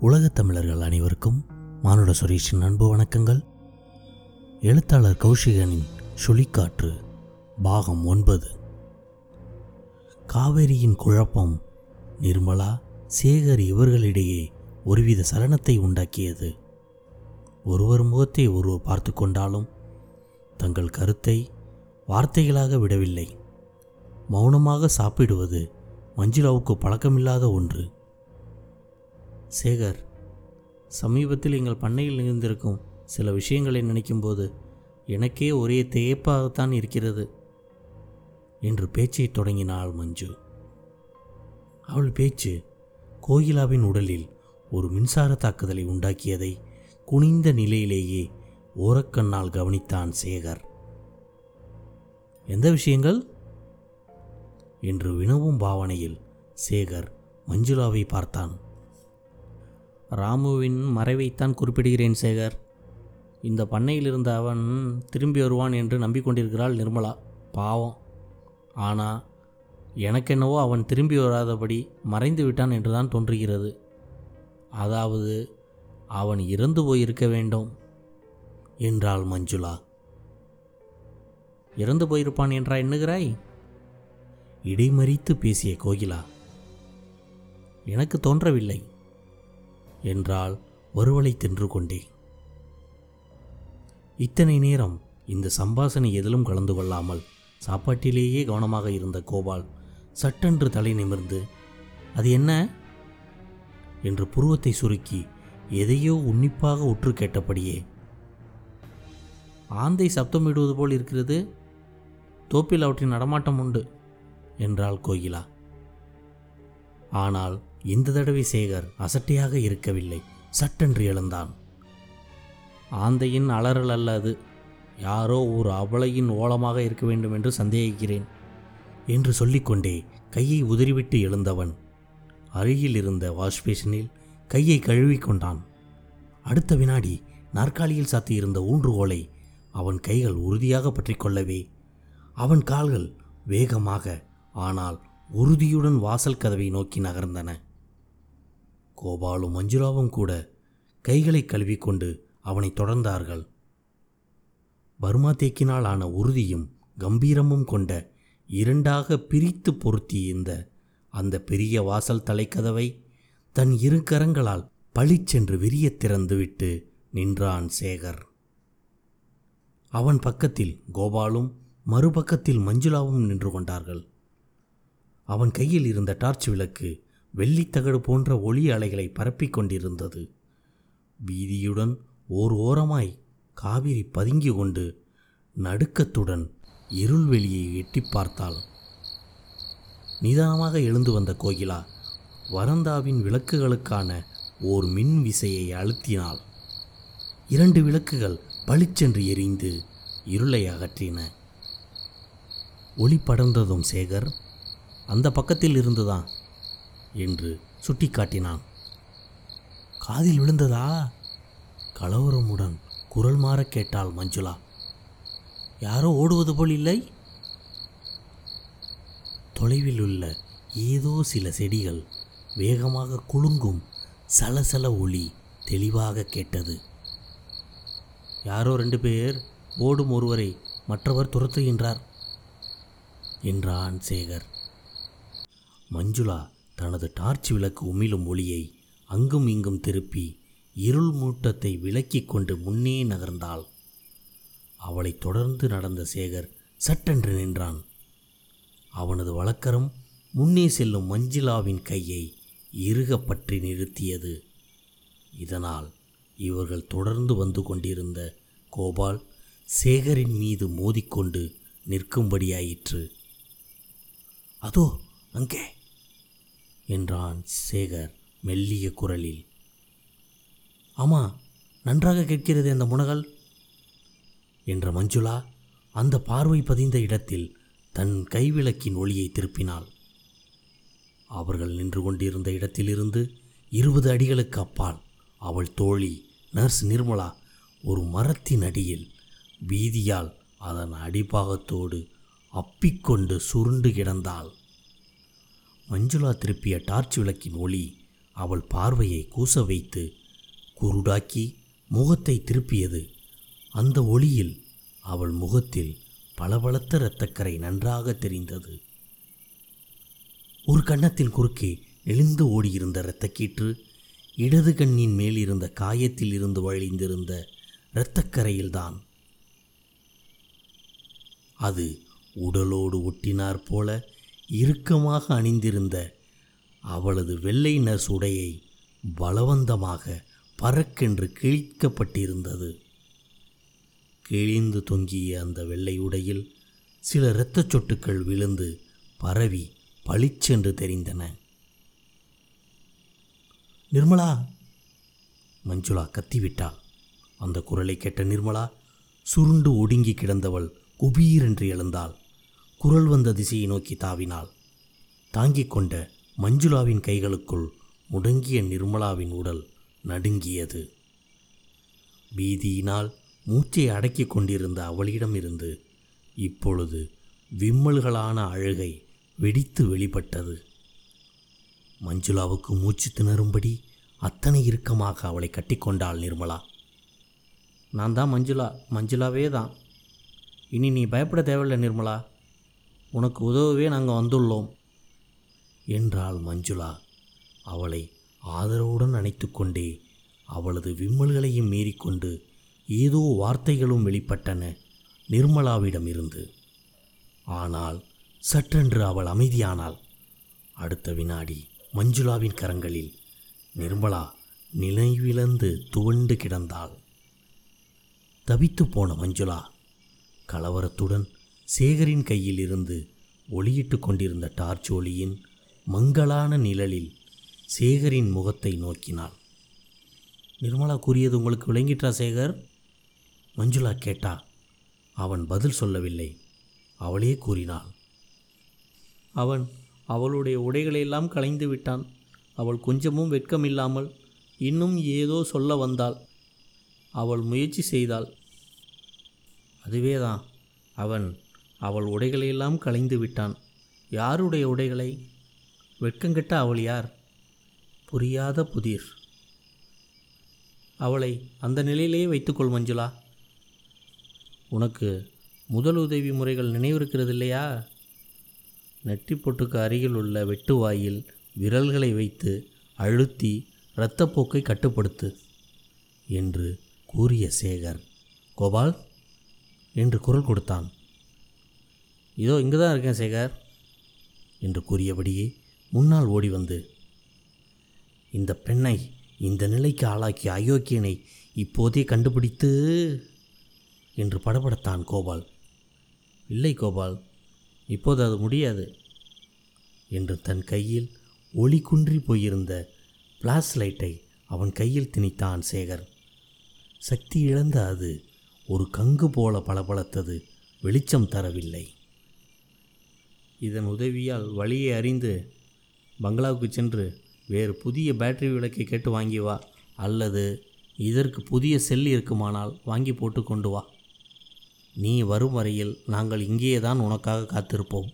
உலகத் தமிழர்கள் அனைவருக்கும் மானுட சுரேஷின் அன்பு வணக்கங்கள். எழுத்தாளர் கௌஷிகனின் சுழிக்காற்று பாகம் ஒன்பது. காவேரியின் குழப்பம் நிர்மலா சேகர் இவர்களிடையே ஒருவித சலனத்தை உண்டாக்கியது. ஒருவர் முகத்தை ஒருவர் பார்த்து கொண்டாலும் தங்கள் கருத்தை வார்த்தைகளாக விடவில்லை. மௌனமாக சாப்பிடுவது மஞ்சுளாவுக்கு பழக்கமில்லாத ஒன்று. சேகர் சமீபத்தில் எங்கள் பண்ணையில் நிகழ்ந்திருக்கும் சில விஷயங்களை நினைக்கும்போது எனக்கே ஒரே தேப்பாகத்தான் இருக்கிறது என்று பேச்சை தொடங்கினாள் மஞ்சு. அவள் பேச்சு கோகிலாவின் உடலில் ஒரு மின்சார தாக்குதலை உண்டாக்கியதை குனிந்த நிலையிலேயே ஓரக்கண்ணால் கவனித்தான் சேகர். எந்த விஷயங்கள்? என்று வினவும் பாவனையில் சேகர் மஞ்சுளாவை பார்த்தான். ராமுவின் மறைவைத்தான் குறிப்பிடுகிறேன் சேகர். இந்த பண்ணையில் இருந்த அவன் திரும்பி வருவான் என்று நம்பிக்கொண்டிருக்கிறாள் நிர்மலா. பாவம். ஆனால் எனக்கென்னவோ அவன் திரும்பி வராதபடி மறைந்து விட்டான் என்றுதான் தோன்றுகிறது. அதாவது அவன் இறந்து போயிருக்க வேண்டும் என்றாள் மஞ்சுளா. இறந்து போயிருப்பான் என்றா எண்ணுகிறாய்? இடைமறித்து பேசிய கோகிலா. எனக்கு தோன்றவில்லை. என்றால் வறுவலை தின்று கொண்டே. இத்தனை நேரம் இந்த சம்பாசனை எதிலும் கலந்து கொள்ளாமல் சாப்பாட்டிலேயே கவனமாக இருந்த கோபால் சட்டென்று தலை நிமிர்ந்து அது என்ன? என்று புருவத்தை சுருக்கி எதையோ உன்னிப்பாக உற்று கேட்டபடியே ஆந்தை சப்தமிடுவது போல் இருக்கிறது. தோப்பில் அவற்றின் நடமாட்டம் உண்டு என்றாள் கோகிலா. ஆனால் இந்த தடவை சேகர் அசட்டையாக இருக்கவில்லை. சட்டென்று எழுந்தான். ஆந்தையின் அலறல் அல்ல அது யாரோ ஒரு அவளையின் ஓலமாக இருக்க வேண்டும் என்று சந்தேகிக்கிறேன் என்று சொல்லிக்கொண்டே கையை உதறிவிட்டு எழுந்தவன் அருகில் இருந்த வாஷ்பேஷனில் கையை கழுவிக்கொண்டான் அடுத்த வினாடி நாற்காலியில் சாத்தியிருந்த ஊன்றுகோலை அவன் கைகள் உறுதியாக பற்றிக்கொள்ளவே அவன் கால்கள் வேகமாக ஆனால் உறுதியுடன் வாசல் கதவை நோக்கி நகர்ந்தன. கோபாலும் மஞ்சுளாவும் கூட கைகளை கழுவிக்கொண்டு அவனை தொடர்ந்தார்கள். பர்மா தேக்கினால் ஆன உறுதியும் கம்பீரமும் கொண்ட இரண்டாக பிரித்து பொருத்தியிருந்த அந்த பெரிய வாசல் தலைக்கதவை தன் இரு கரங்களால் பளிச்சென்று விரிய திறந்துவிட்டு நின்றான் சேகர். அவன் பக்கத்தில் கோபாலும் மறுபக்கத்தில் மஞ்சுளாவும் நின்று கொண்டார்கள். அவன் கையில் இருந்த டார்ச் விளக்கு வெள்ளித்தகடு போன்ற ஒளி அலைகளை பரப்பிக் கொண்டிருந்தது. பீதியுடன் ஓர் ஓரமாய் காவிரி பதுங்கி கொண்டு நடுக்கத்துடன் இருள் வெளியை எட்டி பார்த்தாள். நிதானமாக எழுந்து வந்த கோகிலா வரந்தாவின் விளக்குகளுக்கான ஓர் மின் விசையை அழுத்தினாள். இரண்டு விளக்குகள் பளிச்சென்று எரிந்து இருளை அகற்றின. ஒளி படர்ந்ததும் சேகர் அந்த பக்கத்தில் இருந்துதான் என்று சுட்டிக்காட்டினான். காதில் விழுந்ததா? கலவரமுடன் குரல் மாற கேட்டாள் மஞ்சுளா. யாரோ ஓடுவது போல் இல்லை? தொலைவில் உள்ள ஏதோ சில செடிகள் வேகமாக குலுங்கும் சலசல ஒளி தெளிவாக கேட்டது. யாரோ ரெண்டு பேர் ஓடும் ஒருவரை மற்றவர் துரத்துகின்றார் என்றான் சேகர். மஞ்சுளா தனது டார்ச் விளக்கு உமிழும் ஒளியை அங்கும் இங்கும் திருப்பி இருள் மூட்டத்தை விலக்கி கொண்டு முன்னே நகர்ந்தாள். அவளை தொடர்ந்து நடந்த சேகர் சட்டென்று நின்றான். அவனது வழக்கரம் முன்னே செல்லும் மஞ்சுளாவின் கையை இறுக பற்றி நிறுத்தியது. இதனால் இவர்கள் தொடர்ந்து வந்து கொண்டிருந்த கோபால் சேகரின் மீது மோதிக்கொண்டு நிற்கும்படியாயிற்று. அதோ அங்கே! என்றான் சேகர் மெல்லிய குரலில். ஆமா நன்றாக கேட்கிறது அந்த முனகல் என்ற மஞ்சுளா அந்த பார்வை பதிந்த இடத்தில் தன் கைவிளக்கின் ஒளியை திருப்பினாள். அவர்கள் நின்று கொண்டிருந்த இடத்திலிருந்து இருபது அடிகளுக்கு அப்பால் அவள் தோழி நர்ஸ் நிர்மலா ஒரு மரத்தின் அடியில் பீதியால் அதன் அடிபாகத்தோடு அப்பிக்கொண்டு சுருண்டு கிடந்தாள். மஞ்சுளா திருப்பிய டார்ச் விளக்கின் ஒளி அவள் பார்வையை கூச வைத்து குருடாக்கி முகத்தை திருப்பியது. அந்த ஒளியில் அவள் முகத்தில் பளபளத்த இரத்தக்கரை நன்றாக தெரிந்தது. ஒரு கன்னத்தின் குறுக்கே நெளிந்து ஓடியிருந்த இரத்தக்கீற்று இடது கண்ணின் மேல் இருந்த காயத்தில் இருந்து வழிந்திருந்த இரத்தக்கரையில்தான். அது உடலோடு ஒட்டினார் போல இறுக்கமாக அணிந்திருந்த அவளது வெள்ளை நர்ஸ் உடையை பலவந்தமாக பறக்கென்று கிழிக்கப்பட்டிருந்தது. கிழிந்து தொங்கிய அந்த வெள்ளை உடையில் சில இரத்தச் சொட்டுக்கள் விழுந்து பரவி பளிச்சென்று தெரிந்தன. நிர்மலா! மஞ்சுளா கத்திவிட்டாள். அந்த குரலை கேட்ட நிர்மலா சுருண்டு ஒடுங்கி கிடந்தவள் குபீரென்று எழுந்தாள். குரல் வந்த திசையை நோக்கி தாவினாள். தாங்கிக் கொண்ட மஞ்சுளாவின் கைகளுக்குள் முடங்கிய நிர்மலாவின் உடல் நடுங்கியது. பீதியினால் மூச்சை அடக்கிக் கொண்டிருந்த அவளிடமிருந்து இப்பொழுது விம்மல்களான அழுகை வெடித்து வெளிப்பட்டது. மஞ்சுளாவுக்கு மூச்சு திணறும்படி அத்தனை இறுக்கமாக அவளை கட்டிக்கொண்டாள் நிர்மலா. நான் தான் மஞ்சுளா மஞ்சுளாவே தான். இனி நீ பயப்பட தேவையில்லை நிர்மலா. உனக்கு உதவவே நாங்கள் வந்துள்ளோம் என்றாள் மஞ்சுளா. அவளை ஆதரவுடன் அணைத்துக்கொண்டே அவளது விம்மல்களையும் மீறிக்கொண்டு ஏதோ வார்த்தைகளும் வெளிப்பட்டன நிர்மலாவிடமிருந்து. ஆனால் சற்றென்று அவள் அமைதியானாள். அடுத்த வினாடி மஞ்சுளாவின் கரங்களில் நிர்மலா நினைவிழந்து துவண்டு கிடந்தாள். தவித்து போன மஞ்சுளா கலவரத்துடன் சேகரின் கையில் இருந்து ஒளியிட்டு கொண்டிருந்த டார்ச் ஒளியின் மங்கலான நிழலில் சேகரின் முகத்தை நோக்கினாள். நிர்மலா கூறியது உங்களுக்கு விளங்கிட்டா சேகர்? மஞ்சுளா கேட்டா. அவன் பதில் சொல்லவில்லை. அவளே கூறினாள். அவன் அவளுடைய உடைகளையெல்லாம் களைந்து விட்டான். அவள் கொஞ்சமும் வெட்கமில்லாமல் இன்னும் ஏதோ சொல்ல வந்தாள். அவள் முயற்சி செய்தாள். அதுவேதான். அவன் அவள் உடைகளையெல்லாம் களைந்து விட்டான். யாருடைய உடைகளை? வெட்கங்கெட்ட அவள் யார்? புரியாத புதிர். அவளை அந்த நிலையிலேயே வைத்துக்கொள் மஞ்சுளா. உனக்கு முதல் உதவி முறைகள் நினைவிருக்கிறது இல்லையா நெற்றிப்பொட்டுக்கு அருகில் உள்ள வெட்டுவாயில் விரல்களை வைத்து அழுத்தி இரத்தப்போக்கை கட்டுப்படுத்து என்று கூறிய சேகர். கோபால் என்று குரல் கொடுத்தான். இதோ இங்கே தான் இருக்கேன் சேகர். என்று கூறியபடியே முன்னால் ஓடி வந்து இந்த பெண்ணை இந்த நிலைக்கு ஆளாக்கிய அயோக்கியனை இப்போதே கண்டுபிடித்து என்று படபடத்தான் கோபால். இல்லை கோபால் இப்போது அது முடியாது என்று தன் கையில் ஒளி குன்றி போயிருந்த பிளாஸ் லைட்டை அவன் கையில் திணித்தான் சேகர். சக்தி இழந்த அது ஒரு கங்கு போல பளபளத்தது வெளிச்சம் தரவில்லை. இதன் உதவியால் வழியை அறிந்து பங்களாவுக்கு சென்று வேறு புதிய பேட்டரி விளக்கை கேட்டு வாங்கி வா அல்லது இதற்கு புதிய செல் இருக்குமானால் வாங்கி போட்டு கொண்டு வா. நீ வரும் வரையில் நாங்கள் இங்கேயே தான் உனக்காக காத்திருப்போம்.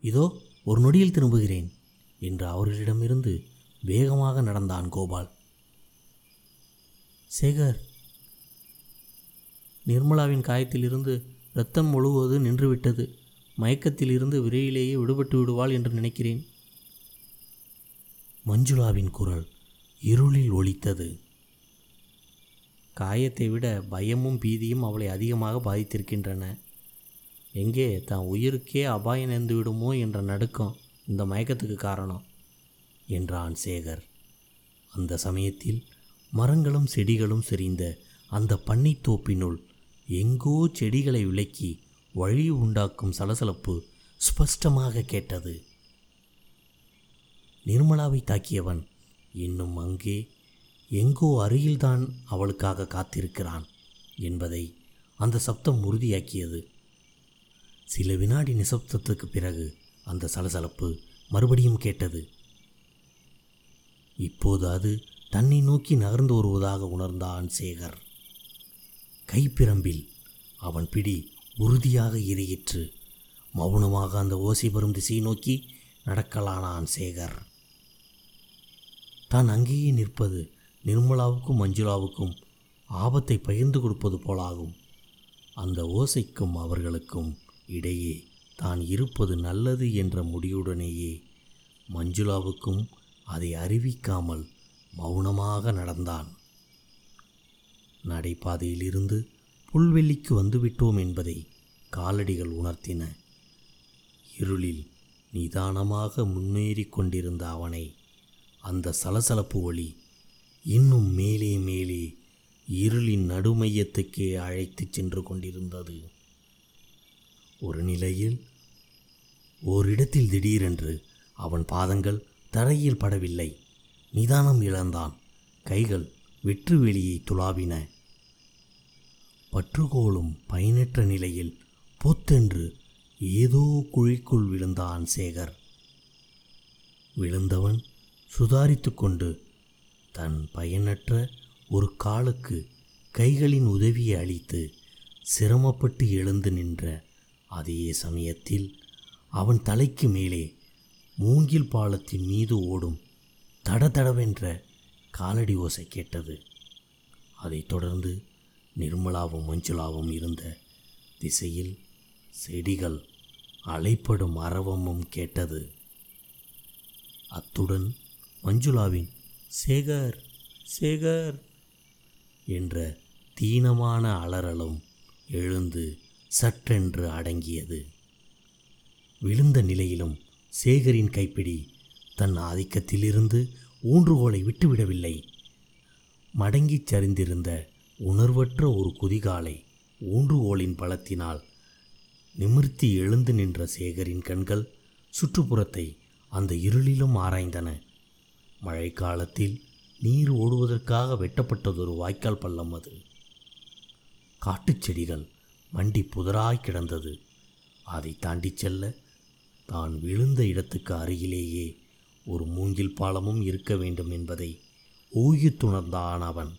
இதோ ஒரு நொடியில் திரும்புகிறேன் என்று அவர்களிடமிருந்து வேகமாக நடந்தான் கோபால். சேகர் நிர்மலாவின் காயத்திலிருந்து இரத்தம் முழுவது நின்றுவிட்டது. மயக்கத்தில் இருந்து விரைவிலேயே விடுபட்டு விடுவாள் என்று நினைக்கிறேன். மஞ்சுளாவின் குரல் இருளில் ஒலித்தது. காயத்தை விட பயமும் பீதியும் அவளை அதிகமாக பாதித்திருக்கின்றன. எங்கே தான் உயிருக்கே அபாயம் நேர்ந்து விடுமோ என்ற நடுக்கம் இந்த மயக்கத்துக்கு காரணம் என்றான் சேகர். அந்த சமயத்தில் மரங்களும் செடிகளும் செறிந்த அந்த பன்னித்தோப்பினுள் எங்கோ செடிகளை விலக்கி வழி உண்டாக்கும் சலசலப்பு ஸ்பஷ்டமாக கேட்டது. நிர்மலாவை தாக்கியவன் இன்னும் அங்கே எங்கோ அருகில்தான் அவளுக்காக காத்திருக்கிறான் என்பதை அந்த சப்தம் உறுதியாக்கியது. சில வினாடி நிசப்தத்துக்கு பிறகு அந்த சலசலப்பு மறுபடியும் கேட்டது. இப்போது அது தன்னை நோக்கி நகர்ந்து வருவதாக உணர்ந்தான் சேகர். கைப்பிரம்பில் அவன் பிடி உறுதியாக இறையிற்று மௌனமாக அந்த ஓசை வரும் திசையை நோக்கி நடக்கலானான் சேகர். தான் அங்கேயே நிற்பது நிர்மலாவுக்கும் மஞ்சுளாவுக்கும் ஆபத்தை பகிர்ந்து கொடுப்பது போலாகும். அந்த ஓசைக்கும் அவர்களுக்கும் இடையே தான் இருப்பது நல்லது என்ற முடிவுடனேயே மஞ்சுளாவுக்கும் அதை அறிவிக்காமல் மௌனமாக நடந்தான். நடைபாதையிலிருந்து புல்வெளிக்கு வந்துவிட்டோம் என்பதை காலடிகள் உணர்த்தின. இருளில் நிதானமாக முன்னேறிக் கொண்டிருந்த அவனை அந்த சலசலப்பு ஒளி இன்னும் மேலே மேலே இருளின் நடுமையத்துக்கே அழைத்துச் சென்று கொண்டிருந்தது. ஒரு நிலையில் ஓரிடத்தில் திடீரென்று அவன் பாதங்கள் தரையில் படவில்லை. நிதானம் இழந்தான். கைகள் வெற்று வெளியை துளாவின. பற்றுகோளும் பயனற்ற நிலையில் பொத்தென்று ஏதோ குழிக்குள் விழுந்தான் சேகர். விழுந்தவன் சுதாரித்து கொண்டு தன் பயனற்ற ஒரு காலுக்கு கைகளின் உதவியை அளித்து சிரமப்பட்டு எழுந்து நின்ற அதே சமயத்தில் அவன் தலைக்கு மேலே மூங்கில் பாலத்தின் மீது ஓடும் தட தடவென்ற காலடி ஓசை கேட்டது. அதைத் தொடர்ந்து நிர்மலாவும் மஞ்சுளாவும் இருந்த திசையில் செடிகள் அலைப்படும் அரவமும் கேட்டது. அத்துடன் மஞ்சுளாவின் சேகர் சேகர் என்ற தீனமான அலறலும் எழுந்து சற்றென்று அடங்கியது. விழுந்த நிலையிலும் சேகரின் கைப்பிடி தன் ஆதிக்கத்திலிருந்து ஊன்றுகோலை விட்டுவிடவில்லை. மடங்கிச் சரிந்திருந்த உணர்வற்ற ஒரு குதிகாலை ஊன்றுகோலின் பலத்தினால் நிமிர்த்தி எழுந்து நின்ற சேகரின் கண்கள் சுற்றுப்புறத்தை அந்த இருளிலும் ஆராய்ந்தன. மழைக்காலத்தில் நீர் ஓடுவதற்காக வெட்டப்பட்டதொரு வாய்க்கால் பள்ளம் அது. காட்டுச் செடிகள் மண்டி புதராய் கிடந்தது. அதை தாண்டிச் செல்ல தான் விழுந்த இடத்துக்கு அருகிலேயே ஒரு மூங்கில் பாலமும் இருக்க வேண்டும் என்பதை ஊகித்துணர்ந்தான் அவன்.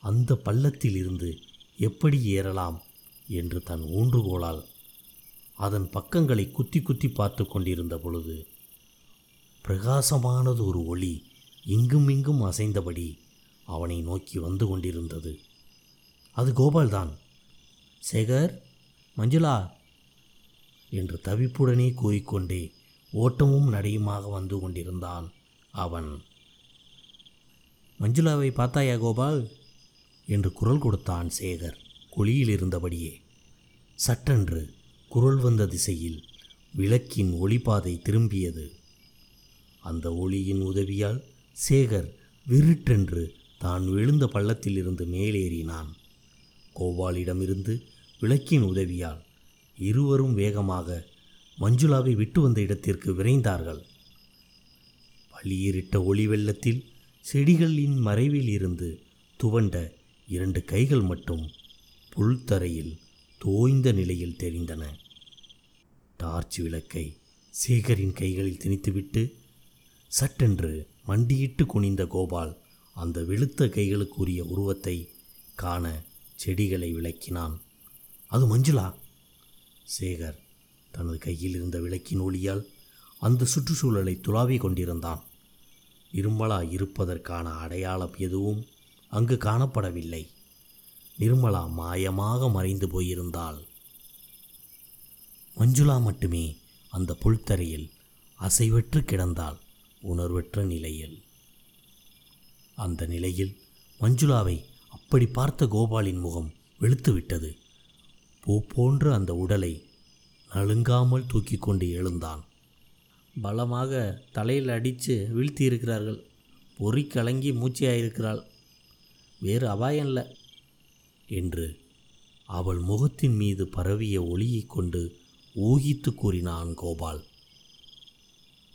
அந்த பள்ளத்தில் இருந்து எப்படி ஏறலாம் என்று தன் ஊன்றுகோலால் அதன் பக்கங்களை குத்தி குத்தி பார்த்து கொண்டிருந்த பொழுது பிரகாசமானது ஒரு ஒளி இங்கும் இங்கும் அசைந்தபடி அவனை நோக்கி வந்து கொண்டிருந்தது. அது கோபால்தான். சேகர் மஞ்சுளா என்று தவிப்புடனே கூறிக்கொண்டே ஓட்டமும் நடையுமாக வந்து கொண்டிருந்தான் அவன். மஞ்சுளாவை பார்த்தாயா கோபால்? என்று குரல் கொடுத்தான் சேகர் குழியில் இருந்தபடியே சட்டென்று குரல் வந்த திசையில் விளக்கின் ஒளிபாதை திரும்பியது. அந்த ஒளியின் உதவியால் சேகர் விருட்டென்று தான் விழுந்த பள்ளத்திலிருந்து மேலேறினான். கோபாலிடமிருந்து விளக்கின் உதவியால் இருவரும் வேகமாக மஞ்சுளாவை விட்டு வந்த இடத்திற்கு விரைந்தார்கள். பளியிரிட்ட ஒளி வெள்ளத்தில் செடிகளின் மறைவில் இருந்து துவண்ட இரண்டு கைகள் மட்டும் புல்தரையில் தோய்ந்த நிலையில் தெரிந்தன. டார்ச் விளக்கை சேகரின் கைகளில் திணித்துவிட்டு சட்டென்று மண்டியிட்டு குனிந்த கோபால் அந்த வெளுத்த கைகளுக்குரிய உருவத்தை காண செடிகளை விளக்கினான். அது மஞ்சுளா? சேகர் தனது கையில் இருந்த விளக்கின் ஒளியால் அந்த சுற்றுச்சூழலை துளாவி கொண்டிருந்தான். இரும்பலா இருப்பதற்கான அடையாளம் எதுவும் அங்கு காணப்படவில்லை. நிர்மலா மாயமாக மறைந்து போயிருந்தாள். மஞ்சுளா மட்டுமே அந்த புல்தரையில் அசைவற்று கிடந்தாள் உணர்வற்ற நிலையில். அந்த நிலையில் மஞ்சுளாவை அப்படி பார்த்த கோபாலின் முகம் வெளுத்துவிட்டது. பூ போன்ற அந்த உடலை நழுங்காமல் தூக்கி கொண்டு எழுந்தான். பலமாக தலையில் அடித்து வீழ்த்தியிருக்கிறார்கள். பொறி கலங்கி மூச்சையாயிருக்கிறாள். வேறு அபாயம் இல்லை என்று அவள் முகத்தின் மீது பரவிய ஒளியைக் கொண்டு ஊகித்து கூறினான் கோபால்.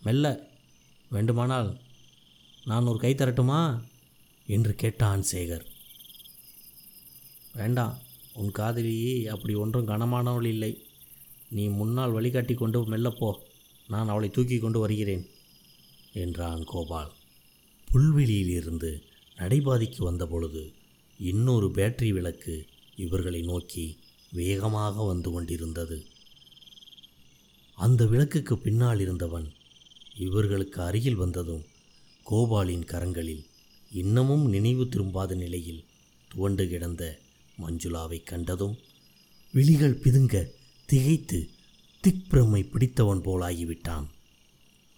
மெல்ல வேண்டுமானால் நான் ஒரு கை தரட்டுமா? என்று கேட்டான் சேகர். வேண்டாம் உன் காதலி அப்படி ஒன்றும் கனமானவள் இல்லை. நீ முன்னால் வழிகாட்டி கொண்டு மெல்லப்போ நான் அவளை தூக்கி கொண்டு வருகிறேன் என்றான் கோபால். புல்வெளியிலிருந்து நடைபாதைக்கு வந்தபொழுது இன்னொரு பேட்டரி விளக்கு இவர்களை நோக்கி வேகமாக வந்து கொண்டிருந்தது. அந்த விளக்குக்கு பின்னால் இருந்தவன் இவர்களுக்கு அருகில் வந்ததும் கோபாலின் கரங்களில் இன்னமும் நினைவு திரும்பாத நிலையில் துவண்டு கிடந்த மஞ்சுளாவை கண்டதும் விழிகள் பிதுங்க திகைத்து திக்பிரமை பிடித்தவன் போலாகிவிட்டான்.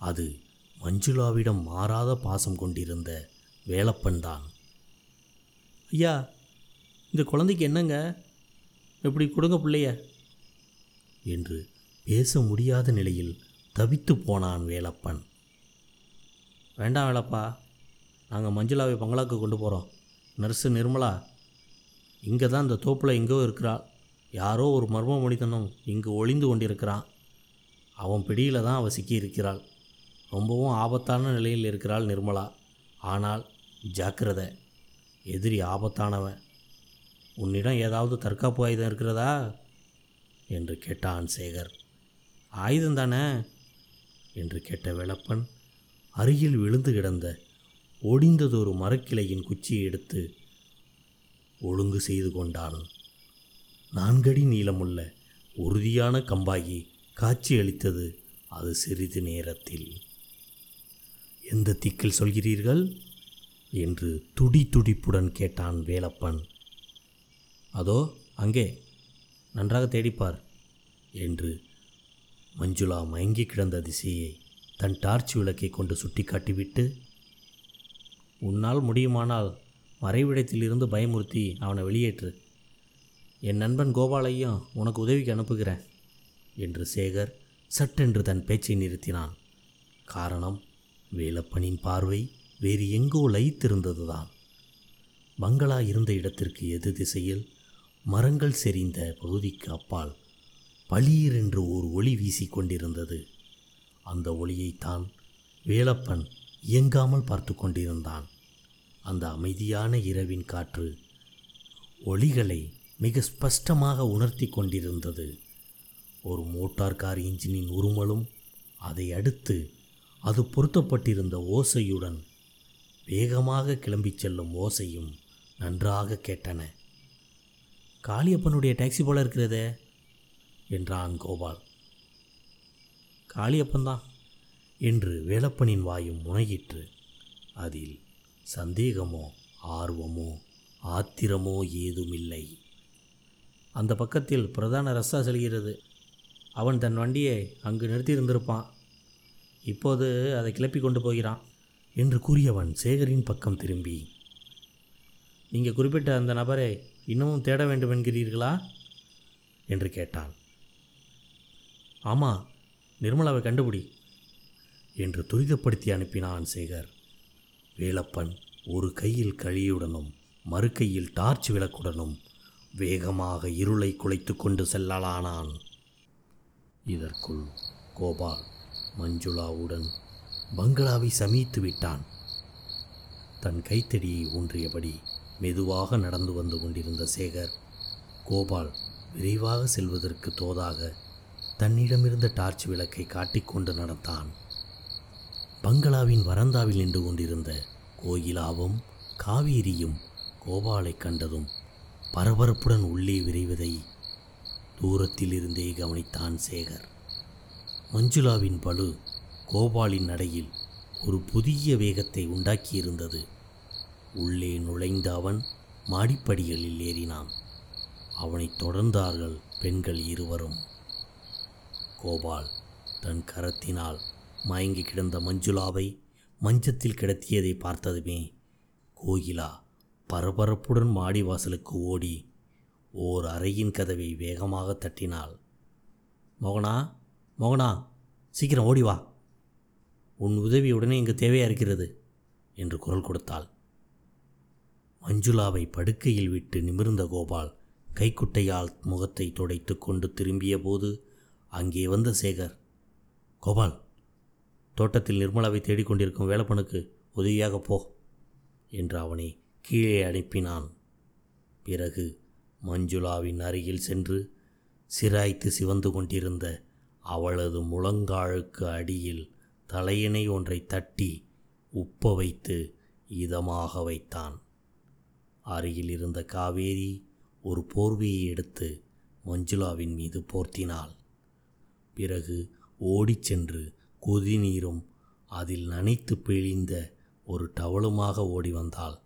அது மஞ்சுளாவிடம் மாறாத பாசம் கொண்டிருந்த வேலப்பன்தான் ஐயா இந்த குழந்தைக்கு என்னங்க? இப்படி கொடுங்க பிள்ளைய? என்று பேச முடியாத நிலையில் தவித்து போனான் வேலப்பன். வேண்டாம் வேலப்பா நாங்கள் மஞ்சுளாவை பங்களாக்கு கொண்டு போகிறோம் நர்ஸு நிர்மலா இங்கே தான் இந்த தோப்பில் எங்கோ இருக்கிறாள் யாரோ ஒரு மர்ம மனிதனும் இங்கு ஒளிந்து கொண்டிருக்கிறான். அவன் பிடியில் தான் அவள் சிக்கி இருக்கிறாள். ரொம்பவும் ஆபத்தான நிலையில் இருக்கிறாள் நிர்மலா. ஆனால் ஜாக்கிரதை. எதிரி ஆபத்தானவன். உன்னிடம் ஏதாவது தற்காப்பு ஆயுதம் இருக்கிறதா? என்று கேட்டான் சேகர். ஆயுதம் தானே? என்று கேட்ட வெளப்பன் அருகில் விழுந்து கிடந்த ஒடிந்ததொரு மரக்கிளையின் குச்சியை எடுத்து ஒழுங்கு செய்து கொண்டான். நான்கடி நீளமுள்ள உறுதியான கம்பாகி காட்சியளித்தது அது சிறிது நேரத்தில். எந்த திக்கில் சொல்கிறீர்கள்? என்று துடி துடிப்புடன் கேட்டான் வேலப்பன். அதோ அங்கே நன்றாக தேடிப்பார் என்று மஞ்சுளா மயங்கி கிடந்த திசையை தன் டார்ச் விளக்கை கொண்டு சுட்டி காட்டிவிட்டு உன்னால் முடியுமானால் மறைவிடத்திலிருந்து பயமுறுத்தி அவனை வெளியேற்று. என் நண்பன் கோபாலையும் உனக்கு உதவிக்கு அனுப்புகிறேன் என்று சேகர் சட்டென்று தன் பேச்சை நிறுத்தினான். காரணம் வேலப்பனின் பார்வை. வேறு எங்கோ லயித்திருந்ததுதான். பங்களா இருந்த இடத்திற்கு எது திசையில் மரங்கள் செறிந்த பகுதிக்கு அப்பால் பளீர் என்று ஓர் ஒளி வீசிக்கொண்டிருந்தது அந்த ஒளியைத்தான் வேலப்பன் இயங்காமல் பார்த்து கொண்டிருந்தான். அந்த அமைதியான இரவின் காற்று ஒளிகளை மிக ஸ்பஷ்டமாக உணர்த்தி கொண்டிருந்தது. ஒரு மோட்டார் கார் இன்ஜினின் உருமலும் அதை அடுத்து அது பொருத்தப்பட்டிருந்த ஓசையுடன் வேகமாக கிளம்பிச் செல்லும் ஓசையும் நன்றாக கேட்டன. காளியப்பனுடைய டாக்ஸி போல இருக்கிறதே என்றான் கோபால். காளியப்பன்தான் என்று வேலப்பனின் வாயும் முனையிற்று. அதில் சந்தேகமோ ஆர்வமோ ஆத்திரமோ ஏதுமில்லை. அந்த பக்கத்தில் பிரதான ரஸ்தா செல்கிறது. அவன் தன் வண்டியை அங்கு நிறுத்தியிருந்திருப்பான். இப்போது அதை கிளப்பி கொண்டு போகிறான். என்று கூறியவன் சேகரின் பக்கம் திரும்பி. நீங்கள் குறிப்பிட்ட அந்த நபரை இன்னமும் தேட வேண்டும் என்கிறீர்களா? என்று கேட்டான். ஆமாம் நிர்மலாவை கண்டுபிடி என்று துரிதப்படுத்தி அனுப்பினான் சேகர். வேலப்பன் ஒரு கையில் கழியுடனும் மறு கையில் டார்ச் விளக்குடனும் வேகமாக இருளை குலைத்து கொண்டு செல்லலானான். இதற்குள் கோபால் மஞ்சுளாவுடன் பங்களாவை சமீத்து விட்டான். தன் கைத்தடியை ஊன்றியபடி மெதுவாக நடந்து வந்து கொண்டிருந்த சேகர் கோபால் விரைவாக செல்வதற்கு தோதாக தன்னிடமிருந்த டார்ச் விளக்கை காட்டிக்கொண்டு நடந்தான். பங்களாவின் வரந்தாவில் நின்று கொண்டிருந்த கோயிலாவும் காவேரியும் கோபாலை கண்டதும் பரபரப்புடன் உள்ளே விரைவதை தூரத்தில் இருந்தே கவனித்தான் சேகர். மஞ்சுளாவின் பழு கோபாலின் நடையில் ஒரு புதிய வேகத்தை உண்டாக்கியிருந்தது. உள்ளே நுழைந்த அவன் மாடிப்படிகளில் ஏறினான். அவனைத் தொடர்ந்தார்கள் பெண்கள் இருவரும். கோபால் தன் கரத்தினால் மயங்கி கிடந்த மஞ்சுளாவை மஞ்சத்தில் கிடத்தியதை பார்த்ததுமே கோகிலா பரபரப்புடன் மாடி வாசலுக்கு ஓடி ஓர் அறையின் கதவை வேகமாக தட்டினாள். மோகனா மோகனா சீக்கிரம் ஓடி வா. உன் உதவி உடனே இங்கு தேவையாக இருக்கிறது? என்று குரல் கொடுத்தாள். மஞ்சுளாவை படுக்கையில் விட்டு நிமிர்ந்த கோபால் கைக்குட்டையால் முகத்தை துடைத்து கொண்டு திரும்பிய போது அங்கே வந்த சேகர் கோபால் தோட்டத்தில் நிர்மலாவை தேடிக்கொண்டிருக்கும் வேலப்பனுக்கு உதவியாக போ என்று அவனை கீழே அனுப்பினான். பிறகு மஞ்சுளாவின் அருகில் சென்று சிராய்த்து சிவந்து கொண்டிருந்த அவளது முழங்காலுக்கு அடியில் தலையினை ஒன்றை தட்டி உப்ப வைத்து இதமாக வைத்தான். அருகில் இருந்த காவேரி ஒரு போர்வையை எடுத்து மஞ்சுளாவின் மீது போர்த்தினாள். பிறகு ஓடிச் சென்று கொதிநீரும் அதில் நனைத்து பிழிந்த ஒரு டவலுமாக ஓடி வந்தாள்.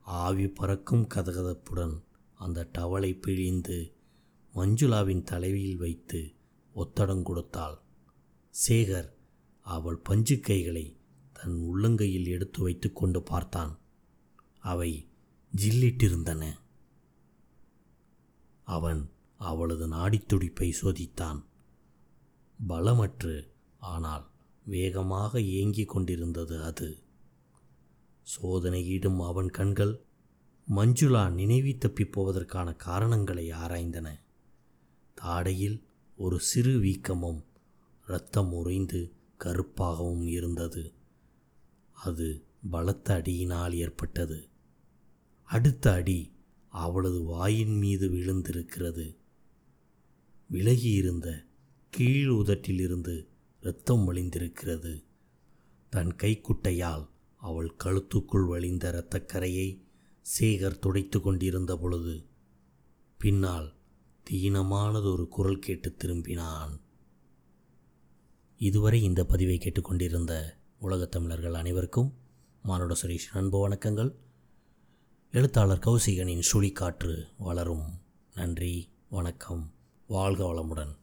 ஆவி பறக்கும் கதகதப்புடன் அந்த டவலை பிழிந்து மஞ்சுளாவின் தலைவியில் வைத்து ஒத்தடம் கொடுத்தாள். சேகர் அவள் பஞ்சு கைகளை தன் உள்ளங்கையில் எடுத்து வைத்து கொண்டு பார்த்தான். அவை ஜில்லிட்டிருந்தன. அவன் அவளது நாடித்துடிப்பை சோதித்தான். பலமற்று ஆனால் வேகமாக இயங்கிக் கொண்டிருந்தது அது. சோதனையிடும் அவன் கண்கள் மஞ்சுளா நினைவி தப்பிப் போவதற்கான காரணங்களை ஆராய்ந்தன. தாடையில் ஒரு சிறு வீக்கமும் இரத்தம் உறைந்து கருப்பாகவும் இருந்தது. அது பலத்த அடியினால் ஏற்பட்டது. அடுத்த அடி அவளது வாயின் மீது விழுந்திருக்கிறது. விலகியிருந்த கீழ் உதட்டிலிருந்து இரத்தம் வழிந்திருக்கிறது. தன் கைக்குட்டையால் அவள் கழுத்துக்குள் வழிந்த இரத்தக்கரையை சேகர் துடைத்து கொண்டிருந்த பொழுது பின்னால் தீனமானதொரு குரல் கேட்டு திரும்பினான். இதுவரை இந்த பதிவை கேட்டுக்கொண்டிருந்த உலகத் தமிழர்கள் அனைவருக்கும் மானுட சுரேஷ் அன்பு வணக்கங்கள். எழுத்தாளர் கௌசிகனின் சுழிக்காற்று வளரும். நன்றி வணக்கம். வாழ்க வளமுடன்.